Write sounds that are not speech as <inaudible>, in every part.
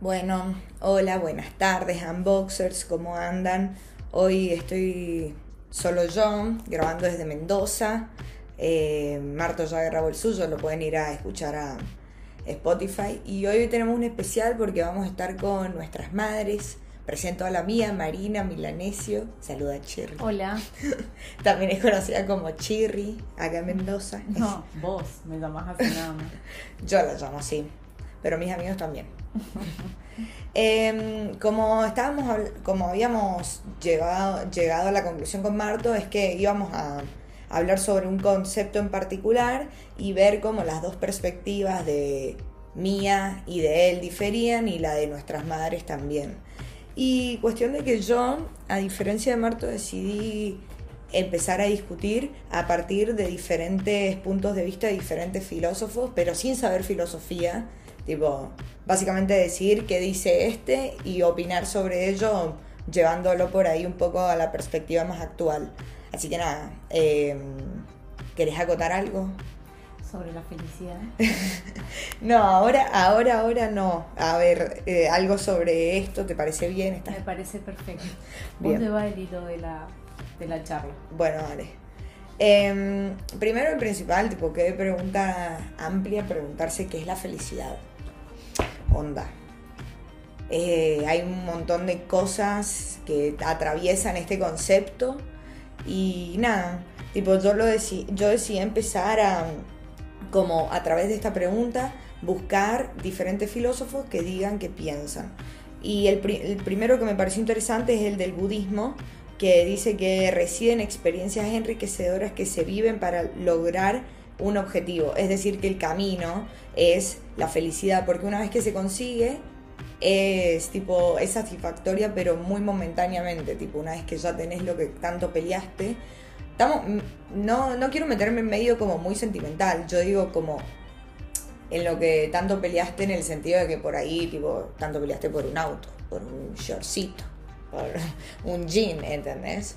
Bueno, hola, buenas tardes, unboxers, ¿cómo andan? Hoy estoy solo yo, grabando desde Mendoza. Eh, Marto ya grabó el suyo, lo pueden ir a escuchar a Spotify. Y hoy tenemos un especial porque vamos a estar con nuestras madres. Presento a la mía, Marina Milanesio. Saluda a Chirri. Hola. <laughs> También es conocida como Chirri, acá en Mendoza. No, <laughs> vos me llamás así nada más. Yo la llamo así, pero mis amigos también. Em, como estábamos como habíamos llegado, llegado a la conclusión con Marto, es que íbamos a hablar sobre un concepto en particular y ver cómo las dos perspectivas de mía y de él diferían y la de nuestras madres también. Y cuestión de que yo, a diferencia de Marto, decidí empezar a discutir a partir de diferentes puntos de vista de diferentes filósofos, pero sin saber filosofía. Tipo, básicamente decir qué dice este y opinar sobre ello, llevándolo por ahí un poco a la perspectiva más actual. Así que nada, eh, ¿querés acotar algo? Sobre la felicidad. <laughs> No, ahora, ahora, ahora no. A ver, eh, algo sobre esto, ¿te parece bien? ¿Estás Me parece perfecto. <laughs> Bien. Te va el hilo de la, de la charla. Bueno, vale. Em, primero y principal, tipo, qué pregunta amplia preguntarse qué es la felicidad. Onda. Eh, hay un montón de cosas que atraviesan este concepto y nada, tipo, yo, lo decí, yo decidí empezar a, como a través de esta pregunta, buscar diferentes filósofos que digan qué piensan. Y el, el primero que me pareció interesante es el del budismo, que dice que residen experiencias enriquecedoras que se viven para lograr un objetivo. Es decir, que el camino es la felicidad, porque una vez que se consigue, es tipo, es satisfactoria, pero muy momentáneamente. Tipo, una vez que ya tenés lo que tanto peleaste. Estamos, no, no quiero meterme en medio como muy sentimental. Yo digo como en lo que tanto peleaste en el sentido de que por ahí, tipo, tanto peleaste por un auto, por un shortcito, por <laughs> un jean, ¿entendés?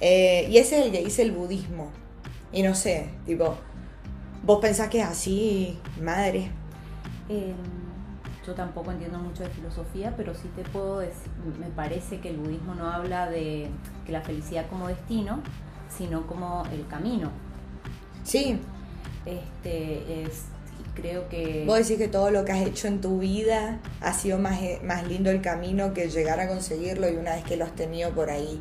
Eh, y ese es el que dice el budismo. Y no sé, tipo, vos pensás que es así, madre. Eh, yo tampoco entiendo mucho de filosofía, pero sí te puedo decir, me parece que el budismo no habla de que la felicidad como destino, sino como el camino. Sí, Este es, creo que vos decís que todo lo que has hecho en tu vida ha sido más, eh, más lindo el camino que llegar a conseguirlo y una vez que lo has tenido por ahí,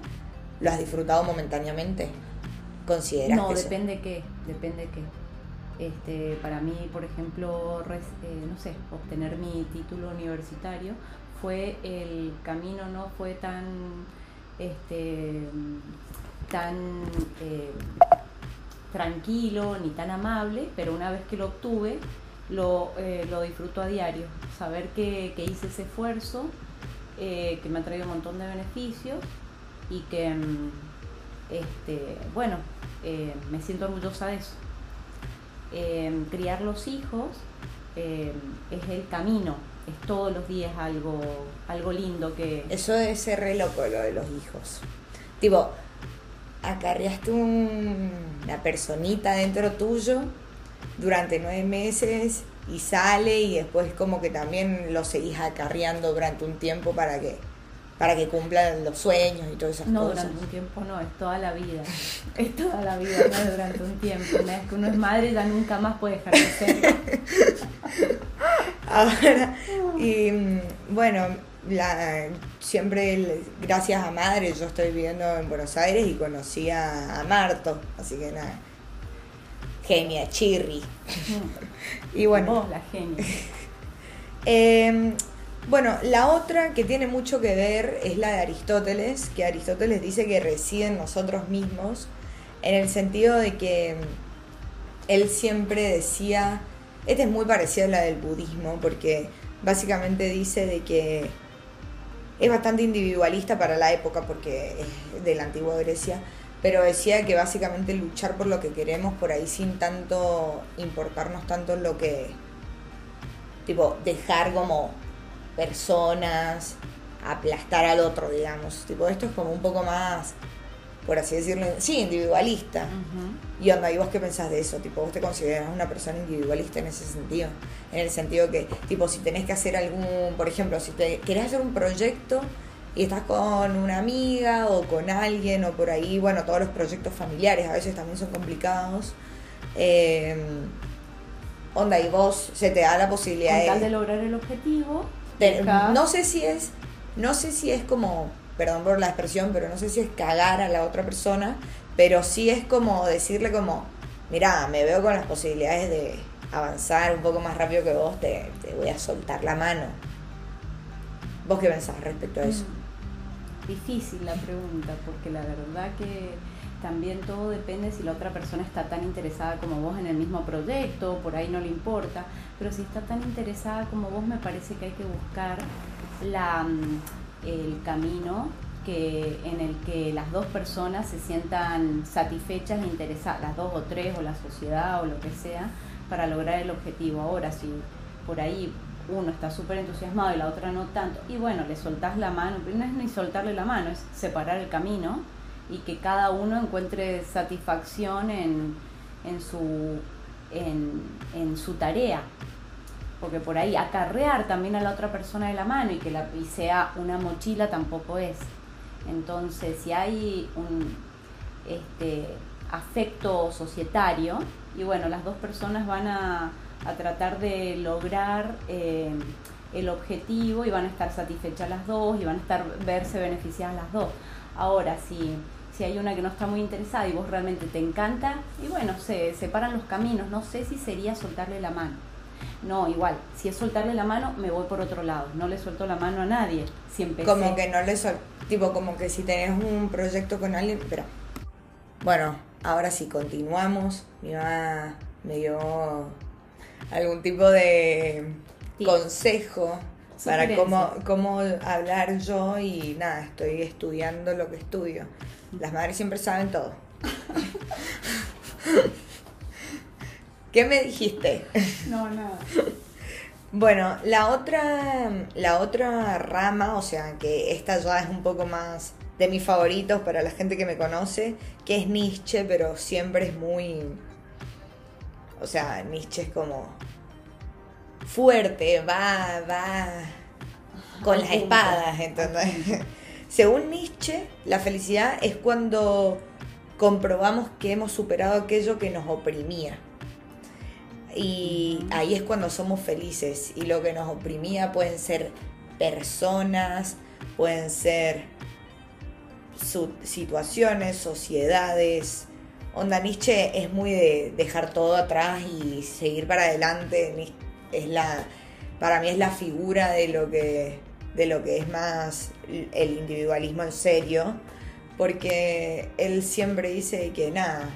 lo has disfrutado momentáneamente. ¿Consideras No, que eso- depende qué, depende qué. Este, para mí, por ejemplo, eh, no sé, obtener mi título universitario fue el camino no fue tan este tan eh, tranquilo ni tan amable, pero una vez que lo obtuve lo, eh, lo disfruto a diario. Saber que, hice ese esfuerzo, que me ha traído un montón de beneficios y que, mm, este, bueno, me siento orgullosa de eso. Eh, criar los hijos eh, es el camino, es todos los días algo, algo lindo que... Eso debe ser re loco lo de los hijos. Tipo, acarreaste un- una personita dentro tuyo durante nueve meses y sale y después como que también lo seguís acarreando durante un tiempo para que para que cumplan los sueños y todas esas No, cosas. durante un tiempo no, es toda la vida. <laughs> Es toda la vida, no es durante un tiempo. Una vez que uno es madre ya nunca más puede dejar de. <laughs> Ahora, y bueno, la, siempre gracias a madre yo estoy viviendo en Buenos Aires y conocí a, a Marto, así que nada, genia, chirri. <laughs> Y bueno, Vos, la genia. eh, bueno, la otra que tiene mucho que ver es la de Aristóteles, que Aristóteles dice que reside en nosotros mismos, en el sentido de que él siempre decía, esta es muy parecida a la del budismo, porque básicamente dice de que es bastante individualista para la época, porque es de la antigua Grecia, pero decía que básicamente luchar por lo que queremos por ahí sin tanto importarnos tanto lo que, tipo, dejar como personas, aplastar al otro, digamos. Tipo, esto es como un poco más por así decirlo, sí, individualista. Y onda, ¿y vos qué pensás de eso? Tipo, ¿vos te consideras una persona individualista en ese sentido? En el sentido que, tipo, si tenés que hacer algún, por ejemplo, si te querés hacer un proyecto y estás con una amiga o con alguien o por ahí, bueno, todos los proyectos familiares a veces también son complicados. Eh, onda, y vos se te da la posibilidad de, de lograr el objetivo. No sé si es, no sé si es como, perdón por la expresión, pero no sé si es cagar a la otra persona, pero sí es como decirle como, mira, me veo con las posibilidades de avanzar un poco más rápido que vos, te, te voy a soltar la mano. ¿Vos qué pensás respecto a eso? Mm, difícil la pregunta, porque la verdad que también todo depende si la otra persona está tan interesada como vos en el mismo proyecto, por ahí no le importa, pero si está tan interesada como vos me parece que hay que buscar la, mm, el camino que, en el que las dos personas se sientan satisfechas e interesadas, las dos o tres o la sociedad o lo que sea, para lograr el objetivo. Ahora, si por ahí uno está súper entusiasmado y la otra no tanto, y bueno, le soltás la mano, no es ni soltarle la mano, es separar el camino y que cada uno encuentre satisfacción en, en, su, en, su tarea. Porque por ahí acarrear también a la otra persona de la mano y que la, y sea una mochila tampoco es. Entonces, si hay un este, afecto societario, y bueno, las dos personas van a, a tratar de lograr eh, el objetivo y van a estar satisfechas las dos y van a estar verse beneficiadas las dos. Ahora, si si hay una que no está muy interesada y vos realmente te encanta, y bueno, se separan los caminos. No sé si sería soltarle la mano. No, igual, si es soltarle la mano, me voy por otro lado. No le suelto la mano a nadie. Si Como que no le suelto, tipo como que si tenés un proyecto con alguien, pero... Bueno, ahora sí, continuamos. Mi mamá me dio algún tipo de consejo para cómo, cómo hablar yo y nada, estoy estudiando lo que estudio. Las madres siempre saben todo. ¿Qué me dijiste? No, nada. Bueno, la otra, la otra rama, o sea, que esta ya es un poco más de mis favoritos para la gente que me conoce, que es Nietzsche, pero siempre es muy... O sea, Nietzsche es como fuerte, va, va con las espadas, ¿entendés? Según Nietzsche, la felicidad es cuando comprobamos que hemos superado aquello que nos oprimía. Y ahí es cuando somos felices. Y lo que nos oprimía pueden ser personas, pueden ser situaciones, sociedades. Onda Nietzsche es muy de dejar todo atrás y seguir para adelante. Es la, para mí es la figura de lo que de lo que es más el individualismo en serio, porque él siempre dice que nada,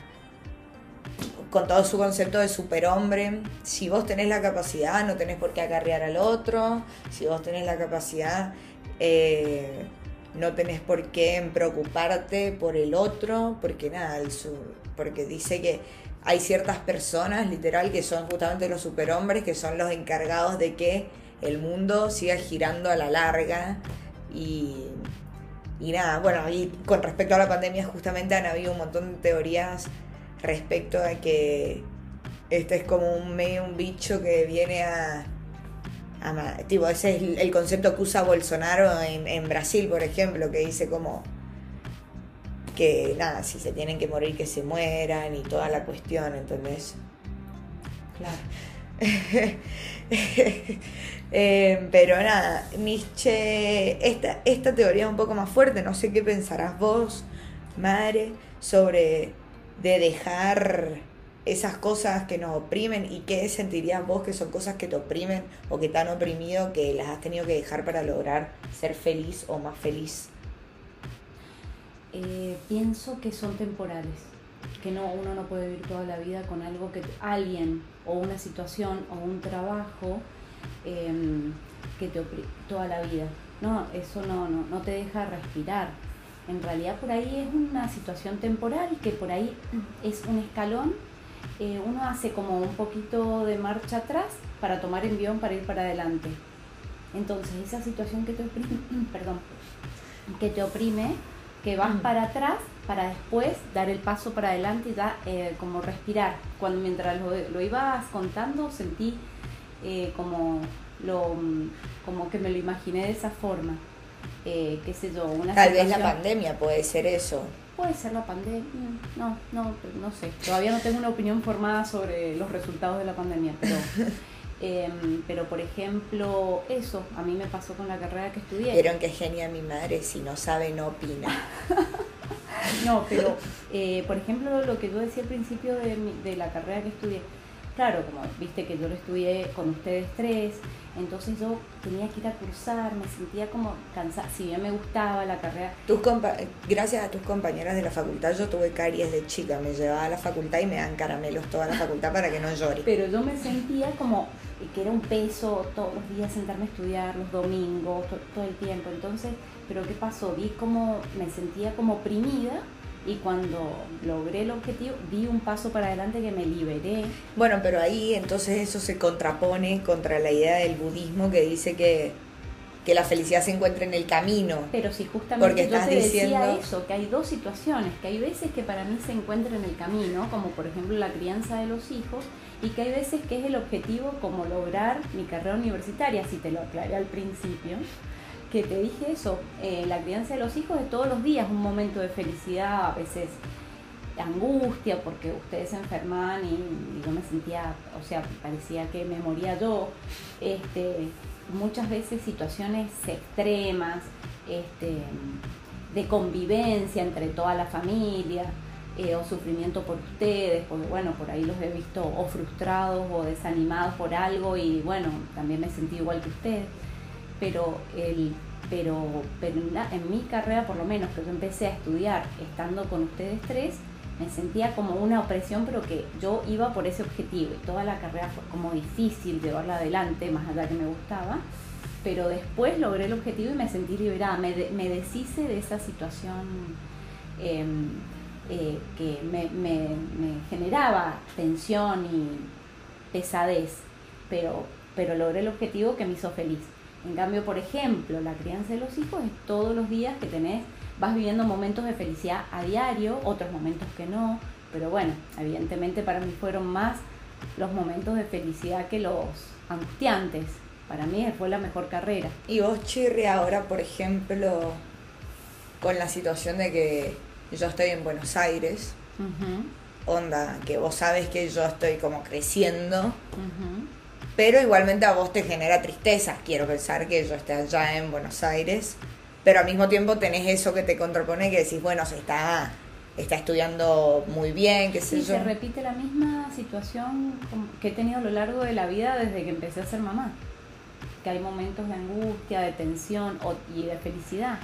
con todo su concepto de superhombre, si vos tenés la capacidad, no tenés por qué acarrear al otro, si vos tenés la capacidad, eh, no tenés por qué preocuparte por el otro, porque nada, porque dice que hay ciertas personas, literal, que son justamente los superhombres, que son los encargados de que el mundo siga girando a la larga y, y nada, bueno, y con respecto a la pandemia justamente han habido un montón de teorías respecto a que este es como un medio un bicho que viene a, tipo, ese es el concepto que usa Bolsonaro en, Brasil, por ejemplo, que dice como que nada, si se tienen que morir, que se mueran y toda la cuestión, ¿entendés? Claro. <laughs> Eh, pero nada, Nietzsche, esta, esta teoría es un poco más fuerte, no sé qué pensarás vos, madre, sobre de dejar esas cosas que nos oprimen y qué sentirías vos que son cosas que te oprimen o que te han oprimido que las has tenido que dejar para lograr ser feliz o más feliz. Eh, pienso que son temporales, que no uno no puede vivir toda la vida con algo que alguien o una situación o un trabajo Em, que te toda la vida. No, eso no, no, no te deja respirar. En realidad por ahí es una situación temporal que por ahí es un escalón. Eh, uno hace como un poquito de marcha atrás para tomar envión para ir para adelante. Entonces esa situación que te oprime, <clears throat> perdón, que te oprime, que vas mm. para atrás, para después dar el paso para adelante y da, eh, como respirar. Cuando mientras lo, lo ibas contando sentí eh, como, lo, como que me lo imaginé de esa forma. Eh, qué sé yo, una Tal vez la pandemia puede ser eso. Puede ser la pandemia, no, no, no sé. Todavía no tengo una opinión formada sobre los resultados de la pandemia, pero <laughs> Em, pero por ejemplo, eso a mí me pasó con la carrera que estudié. Vieron que genia mi madre, si no sabe no opina. <laughs> no, pero eh, por ejemplo lo que yo decía al principio de, de la carrera que estudié, claro, como viste que yo lo estudié con ustedes tres, entonces yo tenía que ir a cursar, me sentía como cansada, si bien me gustaba la carrera. Tus Gracias a tus compañeras de la facultad yo tuve caries de chica, me llevaba a la facultad y me dan caramelos toda la facultad para que no llore. Pero yo me sentía como que era un peso todos los días sentarme a estudiar, los domingos, todo el tiempo. Entonces, pero ¿qué pasó? Vi como, me sentía como oprimida y cuando logré el objetivo di un paso para adelante que me liberé. Bueno, pero ahí entonces eso se contrapone contra la idea del budismo que dice que, que la felicidad se encuentra en el camino. Pero si justamente porque yo te decía eso, que hay dos situaciones, que hay veces que para mí se encuentra en el camino, como por ejemplo la crianza de los hijos, y que hay veces que es el objetivo como lograr mi carrera universitaria, si te lo aclaré al principio, que te dije eso, eh, la crianza de los hijos es todos los días un momento de felicidad, a veces angustia porque ustedes se enferman y, yo me sentía, o sea, parecía que me moría yo, este, muchas veces situaciones extremas, este, de convivencia entre toda la familia, eh, o sufrimiento por ustedes, porque bueno, por ahí los he visto o frustrados o desanimados por algo y bueno, también me sentí igual que ustedes, pero, el, pero, pero en, mi carrera por lo menos que yo empecé a estudiar estando con ustedes tres, me sentía como una opresión, pero que yo iba por ese objetivo y toda la carrera fue como difícil llevarla adelante, más allá que me gustaba, pero después logré el objetivo y me sentí liberada, me, me deshice de esa situación. Em, eh, que me, me, generaba tensión y pesadez, pero, pero logré el objetivo que me hizo feliz. En cambio, por ejemplo, la crianza de los hijos es todos los días que tenés, vas viviendo momentos de felicidad a diario, otros momentos que no, pero bueno, evidentemente para mí fueron más los momentos de felicidad que los angustiantes. Para mí fue la mejor carrera. Y vos, Chirri, ahora, por ejemplo, con la situación de que yo estoy en Buenos Aires, onda, que vos sabes que yo estoy como creciendo, pero igualmente a vos te genera tristeza, quiero pensar que yo esté allá en Buenos Aires, pero al mismo tiempo tenés eso que te contrapone que decís, bueno, se está está estudiando muy bien, qué sé sí, se repite la misma situación que he tenido a lo largo de la vida desde que empecé a ser mamá. Que hay momentos de angustia, de tensión y de felicidad.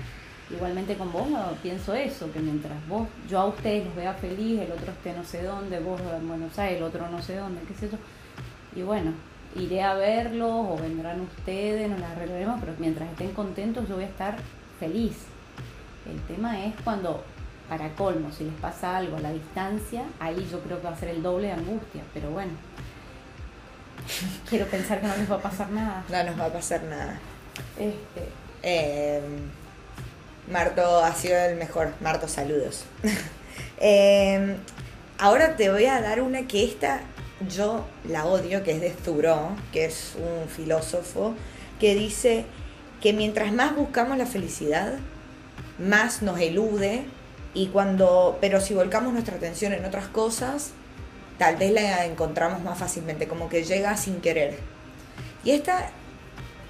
Igualmente con vos pienso eso, que mientras vos, yo a ustedes los vea feliz, el otro esté no sé dónde, vos en Buenos Aires, el otro no sé dónde, qué sé yo. Y bueno, iré a verlos o vendrán ustedes, nos las arreglaremos, pero mientras estén contentos yo voy a estar feliz. El tema es cuando, para colmo, si les pasa algo a la distancia, ahí yo creo que va a ser el doble de angustia, pero bueno. <laughs> Quiero pensar que no les va a pasar nada. No nos va a pasar nada. Este. Eh Marto ha sido el mejor. Marto, saludos. <laughs> Em, ahora te voy a dar una que esta yo la odio, que es de Thoreau, que es un filósofo, que dice que mientras más buscamos la felicidad, más nos elude y cuando, pero si volcamos nuestra atención en otras cosas, tal vez la encontramos más fácilmente, como que llega sin querer. Y esta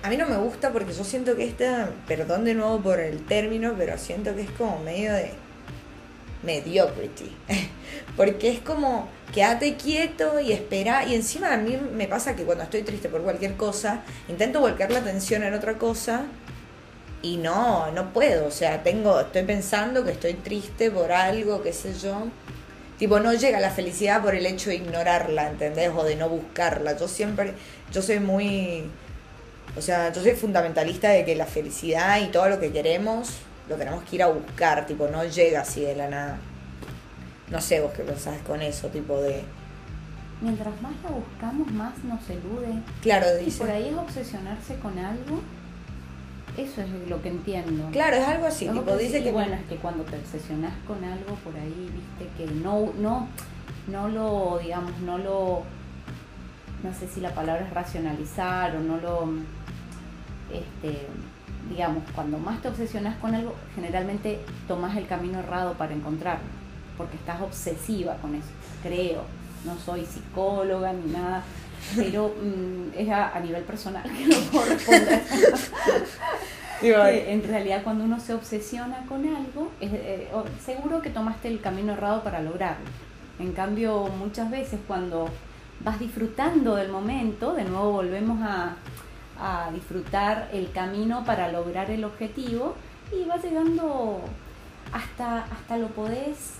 a mí no me gusta porque yo siento que esta, perdón de nuevo por el término, pero siento que es como medio de mediocrity. <laughs> porque es como quédate quieto y espera. Y encima a mí me pasa que cuando estoy triste por cualquier cosa, intento volcar la atención en otra cosa y no, no puedo. O sea, tengo, estoy pensando que estoy triste por algo, qué sé yo. Tipo, no llega la felicidad por el hecho de ignorarla, ¿entendés? O de no buscarla. Yo siempre, yo soy muy o sea, yo soy fundamentalista de que la felicidad y todo lo que queremos lo tenemos que ir a buscar, tipo, no llega así de la nada. No sé vos qué pensás con eso, tipo de... Mientras más la buscamos, más nos elude. Claro, dice. Y por ahí es obsesionarse con algo Eso es lo que entiendo. Claro, es algo así. Tipo, que dice que bueno, es que cuando te obsesionas con algo por ahí, viste, que no, no, no lo, digamos, no lo, no sé si la palabra es racionalizar o no lo, este, digamos, cuando más te obsesionas con algo, generalmente tomas el camino errado para encontrarlo, porque estás obsesiva con eso, creo. No soy psicóloga ni nada, pero mm, es a, a nivel personal que no puedo responder. <laughs> Que en realidad cuando uno se obsesiona con algo, es, eh, seguro que tomaste el camino errado para lograrlo. En cambio, muchas veces cuando vas disfrutando del momento, de nuevo volvemos a, a disfrutar el camino para lograr el objetivo y vas llegando hasta, hasta lo podés,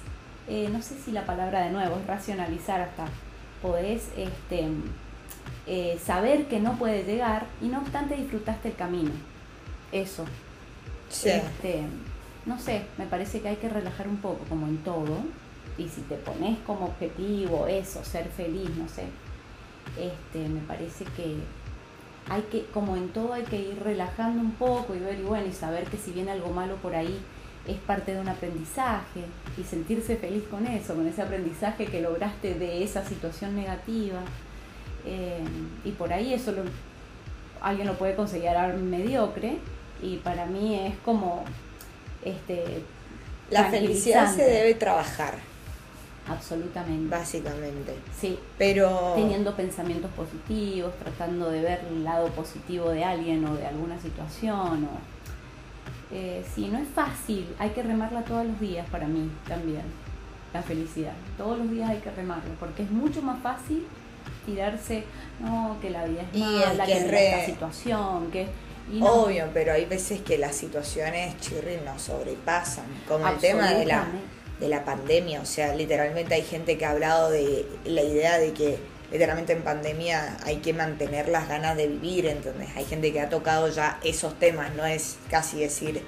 eh, no sé si la palabra de nuevo es racionalizar, hasta podés este, eh, saber que no puedes llegar y no obstante disfrutaste el camino. Eso. sí. Este, no sé, me parece que hay que relajar un poco, como en todo. Y si te pones como objetivo eso, ser feliz, no sé, este, me parece que hay que, como en todo, hay que ir relajando un poco y ver, y bueno, y saber que si viene algo malo por ahí, es parte de un aprendizaje y sentirse feliz con eso, con ese aprendizaje que lograste de esa situación negativa. Eh, y por ahí eso lo, alguien lo puede considerar mediocre y para mí es como este La felicidad se debe trabajar, absolutamente básicamente. sí Pero teniendo pensamientos positivos tratando de ver el lado positivo de alguien o de alguna situación o eh, sí no es fácil hay que remarla todos los días para mí también la felicidad todos los días hay que remarla porque es mucho más fácil tirarse no que la vida es mala que que, es re- esta situación que y no. Obvio, pero hay veces que las situaciones chirri nos sobrepasan, como el tema de la. De la pandemia, o sea, literalmente hay gente que ha hablado de la idea de que literalmente en pandemia hay que mantener las ganas de vivir, ¿entendés? Hay gente que ha tocado ya esos temas, no es casi decir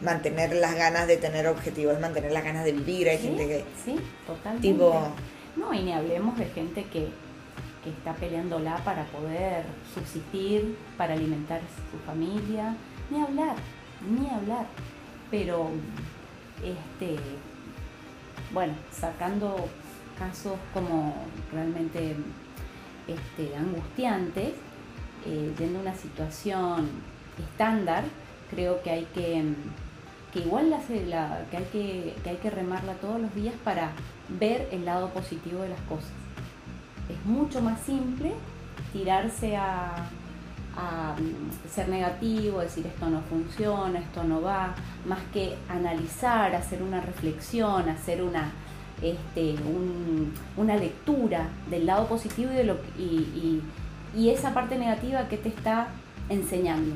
mantener las ganas de tener objetivos, es mantener las ganas de vivir, hay Sí, gente que sí, totalmente. tipo No, y ni hablemos de gente que, que está peleándola para poder subsistir, para alimentar su familia. Ni hablar, ni hablar. Pero, este, bueno, sacando casos como realmente este, angustiantes, eh, yendo a una situación estándar, creo que hay que, que igual la, que, hay que, que hay que remarla todos los días para ver el lado positivo de las cosas. Es mucho más simple tirarse a, a, mm, ser negativo, decir esto no funciona, esto no va, más que analizar, hacer una reflexión, hacer una, este, un- una lectura del lado positivo y, de lo, y, y- esa parte negativa que te está enseñando.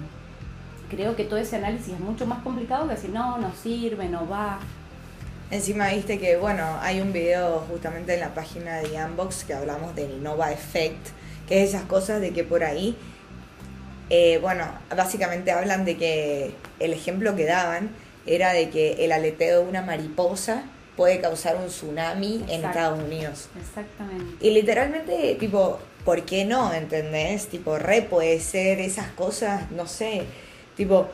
Creo que todo ese análisis es mucho más complicado que decir, no, no sirve, no va. Encima viste que, bueno, hay un video justamente en la página de Unbox que hablamos del Nova Effect, que es esas cosas de que por ahí, eh, bueno, básicamente hablan de que el ejemplo que daban era de que el aleteo de una mariposa puede causar un tsunami en. Estados Unidos. Exactamente. Y literalmente, tipo, ¿por qué no? ¿Entendés? Tipo, re puede ser esas cosas, no sé, tipo,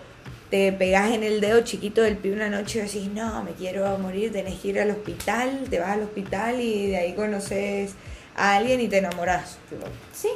te pegás en el dedo chiquito del pie una noche y decís, no, me quiero morir, tenés que ir al hospital, te vas al hospital y de ahí conoces a alguien y te enamorás. Tipo, Sí.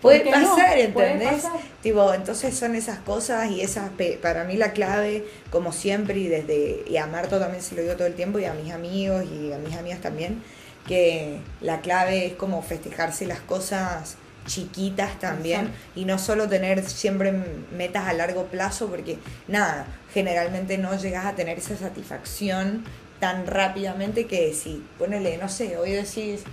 puede ¿por qué no? pasar, Puede ¿entendés? pasar. Tipo, entonces son esas cosas y esas, para mí la clave, como siempre, y desde, y a Marto también se lo digo todo el tiempo, y a mis amigos y a mis amigas también, que la clave es como festejarse las cosas chiquitas también Exacto. y no solo tener siempre metas a largo plazo porque nada, generalmente no llegas a tener esa satisfacción tan rápidamente que si ponele, no sé, hoy decís,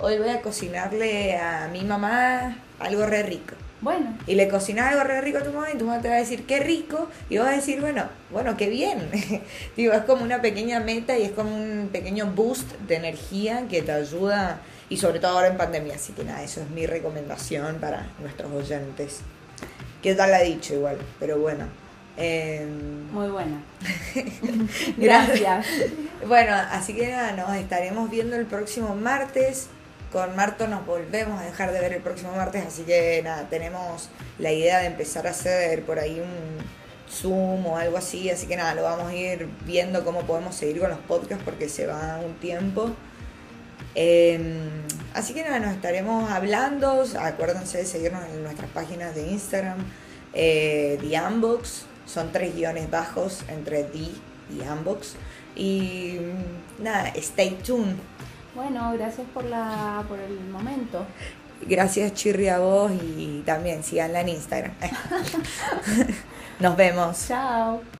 hoy voy a cocinarle a mi mamá algo re rico. Bueno, Y le cocinas algo re rico a tu mamá y tu mamá te va a decir qué rico y vos vas a decir, bueno, bueno, qué bien. <laughs> Digo, es como una pequeña meta y es como un pequeño boost de energía que te ayuda y sobre todo ahora en pandemia. Así que nada, eso es mi recomendación para nuestros oyentes. Que tal la dicho igual, pero bueno. em, muy buena. <laughs> Gracias. Gracias. Bueno, así que nada, nos estaremos viendo el próximo martes. Con Marto nos volvemos a dejar de ver el próximo martes, así que nada, tenemos la idea de empezar a hacer por ahí un Zoom o algo así, así que nada, lo vamos a ir viendo cómo podemos seguir con los podcasts porque se va un tiempo. Em, así que nada, nos estaremos hablando. Acuérdense de seguirnos en nuestras páginas de Instagram, eh, The Unbox. Son tres guiones bajos entre The y Unbox. Y mm, nada, stay tuned. Bueno, gracias por, la, por el momento. Gracias Chirri a vos y también síganla en Instagram. <laughs> Nos vemos. Chao.